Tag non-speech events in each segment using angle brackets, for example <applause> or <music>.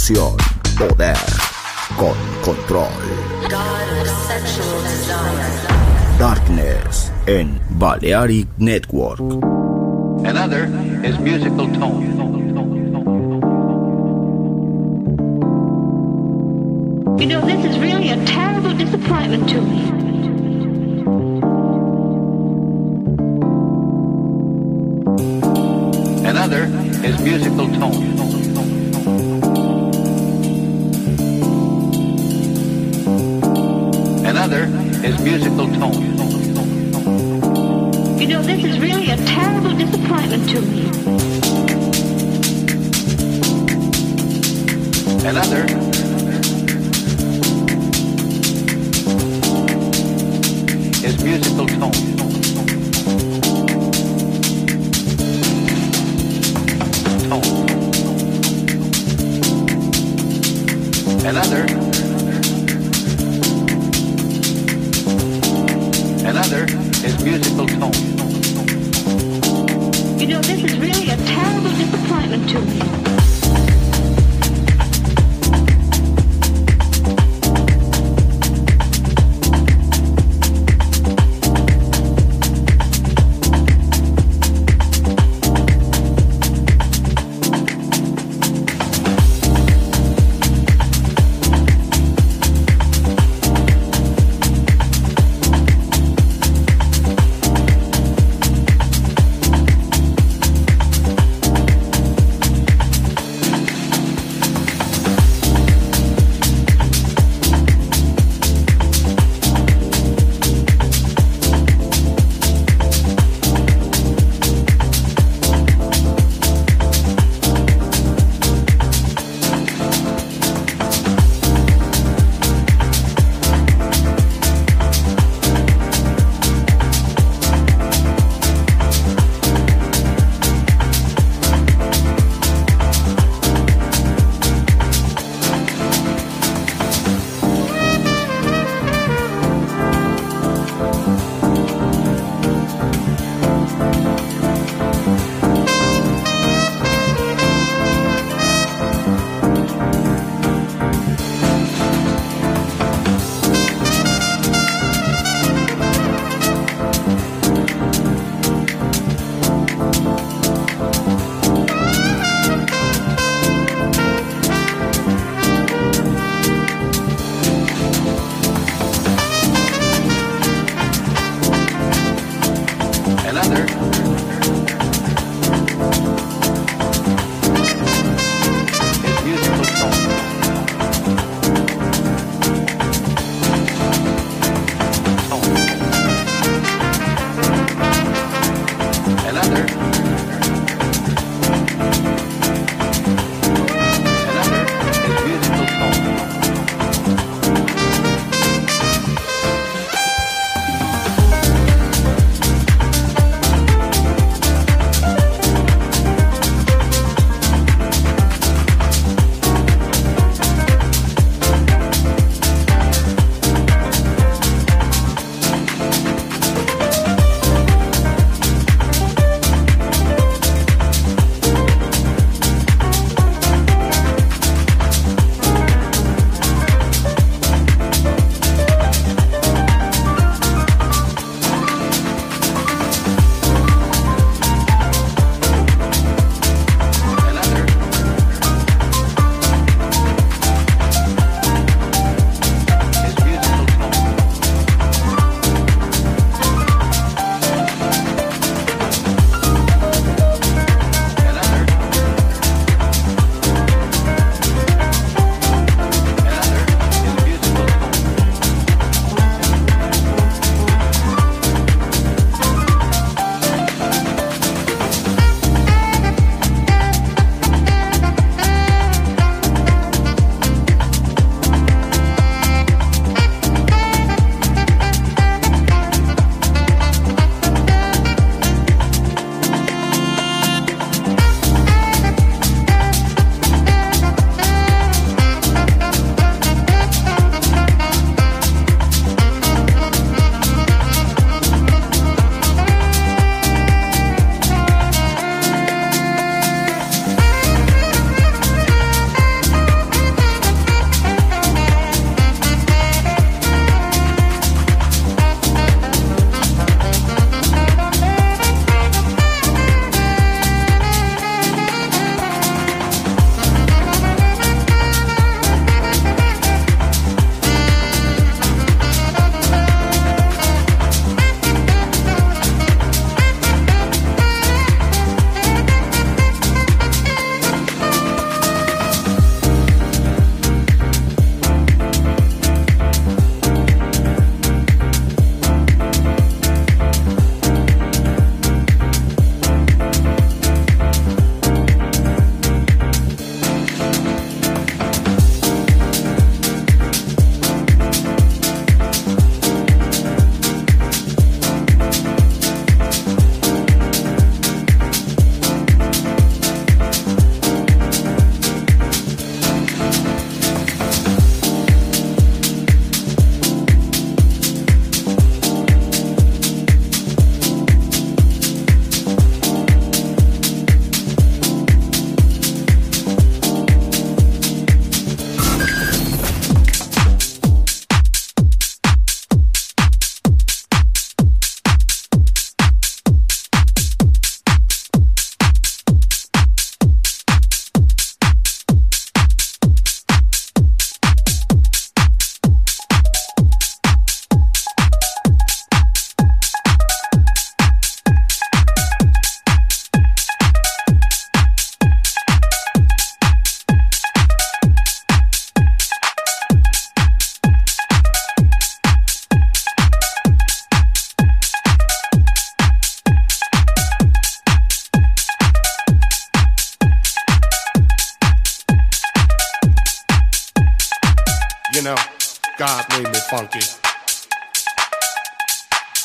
Sin distorsión, poder con control. Darkness en Balearic Network. Another is musical tone. You know, this is really a terrible disappointment to me. Another is musical tone. Musical tone. You know, this is really a terrible disappointment to me.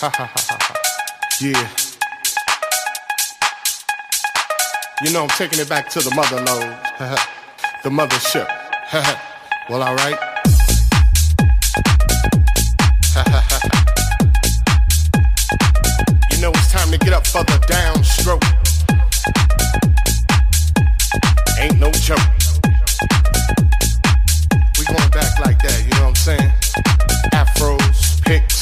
<laughs> Yeah. You know I'm taking it back to the mother load. <laughs> the mothership. <laughs> well, alright. you know it's time to get up for the downstroke. Ain't no joke. We going back like that, you know what I'm saying? Afros, picks,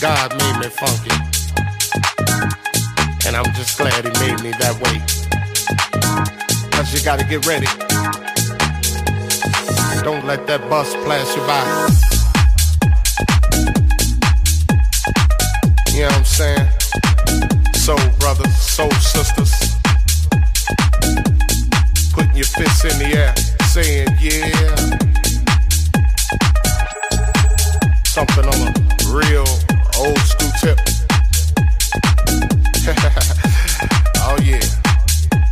God made me funky. And I'm just glad he made me that way. Cause you gotta get ready. Don't let that bus pass you by. You know what I'm saying? Soul brothers, soul sisters. Putting your fists in the air, saying yeah. Something on a real old school tip. <laughs> oh yeah.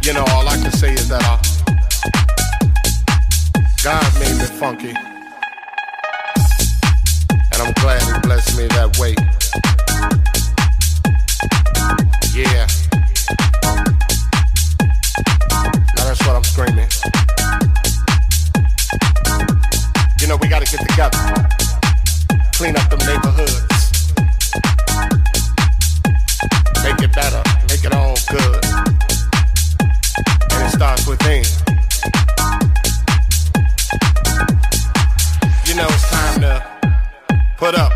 You know, all I can say is that uh, God made me funky. And I'm glad he blessed me that way. Yeah. Now that's what I'm screaming. You know, we gotta get together. Clean up them neighborhoods. Make it better. Make it all good. And it starts within. You know, it's time to put up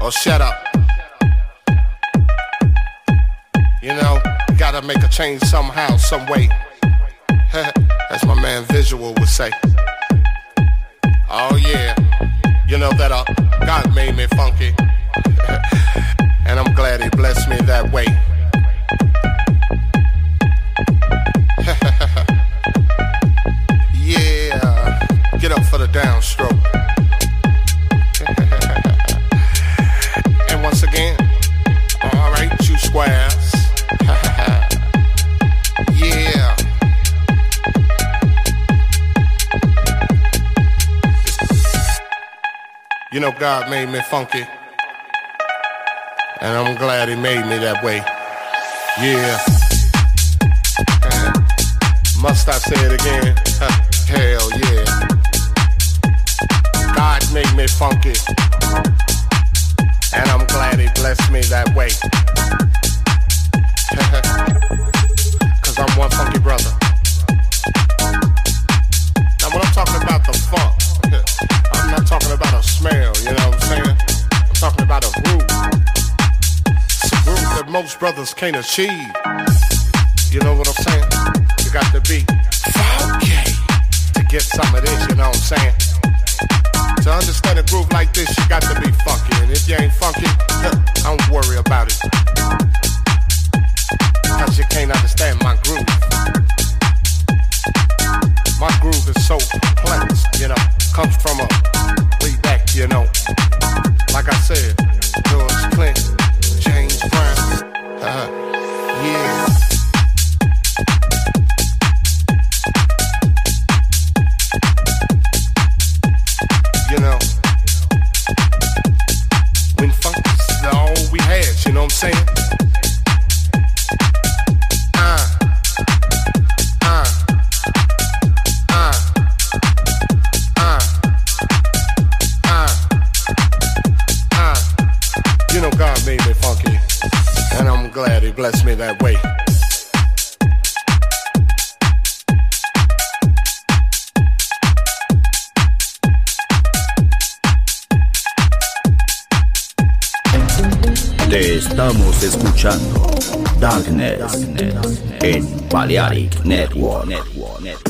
or shut up. You know, gotta make a change somehow, some way. <laughs> As my man Visual would say. Oh yeah, you know that uh, God made me funky, and I'm glad He blessed me that way. <laughs> yeah, get up for the downstroke. <laughs> and once again, all right, two squares. <laughs> yeah. You know, God made me funky. And I'm glad He made me that way. Yeah. Must I say it again? <laughs> Hell yeah. God made me funky. And I'm glad He blessed me that way. <laughs> Cause I'm one funky brother. Now, when I'm talking about the funk, <laughs> I'm not talking about a smell, you know what I'm saying? I'm talking about a groove. Most brothers can't achieve. You know what I'm saying? You got to be funky to get some of this, you know what I'm saying? To understand a groove like this, you got to be funky. And if you ain't funky, don't worry about it. Cause you can't understand my groove. My groove is so complex, you know, comes from a way back, you know. Like I said, George Clinton, Brown, uh, yeah. You know, when funk is all we had, you know what I'm saying? I'm blessed me that way. Te estamos escuchando Darkness, en Balearic Network.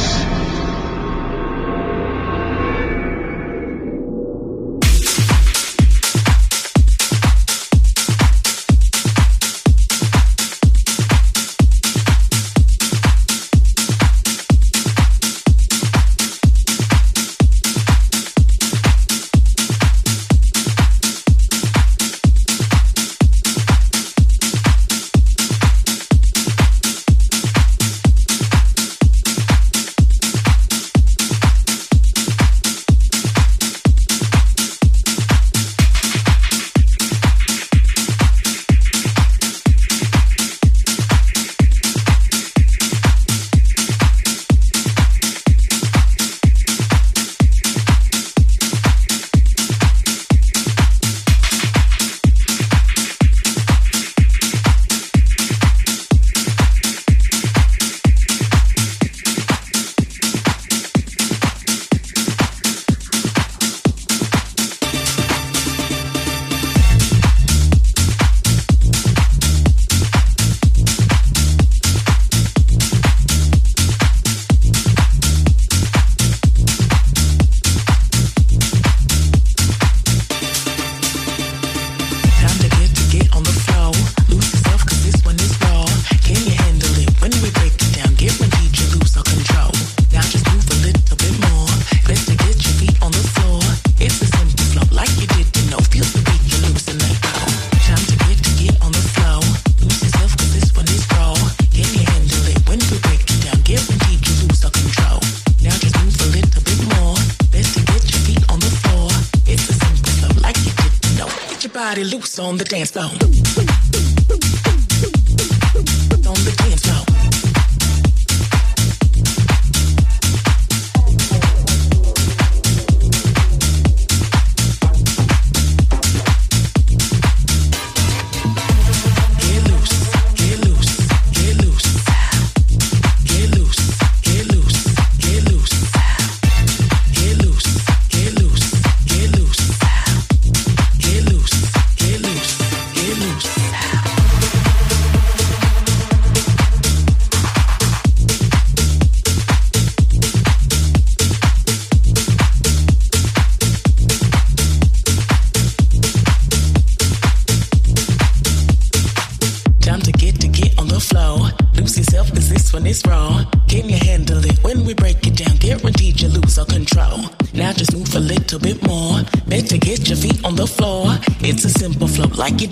Get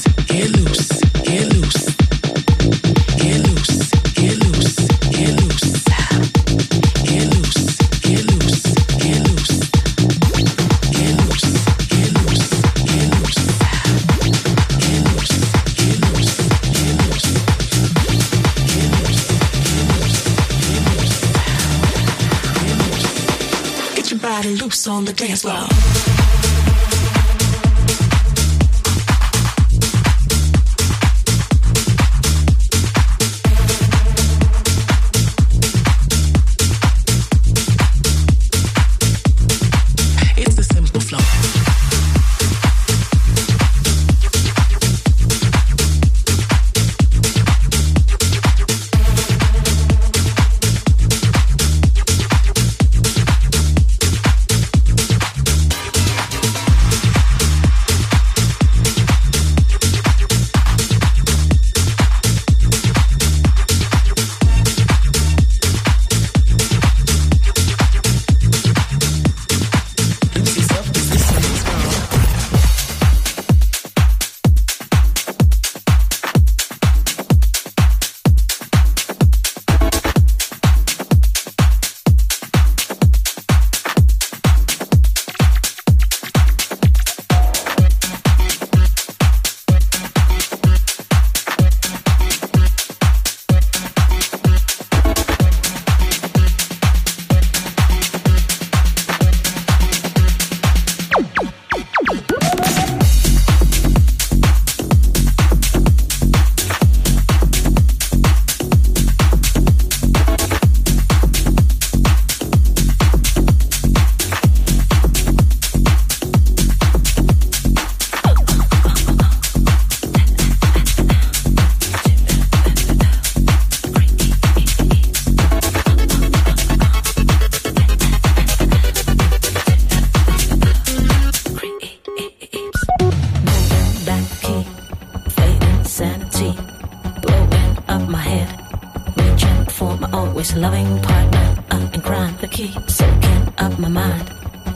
always loving partner uh, in crime. The key soaking up my mind,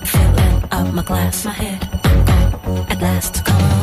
filling up my glass, my head. I'm gone at last. Come on.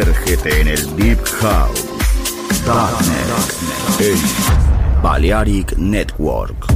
Sumérgete en el Deep House. Darknet. Balearic Network.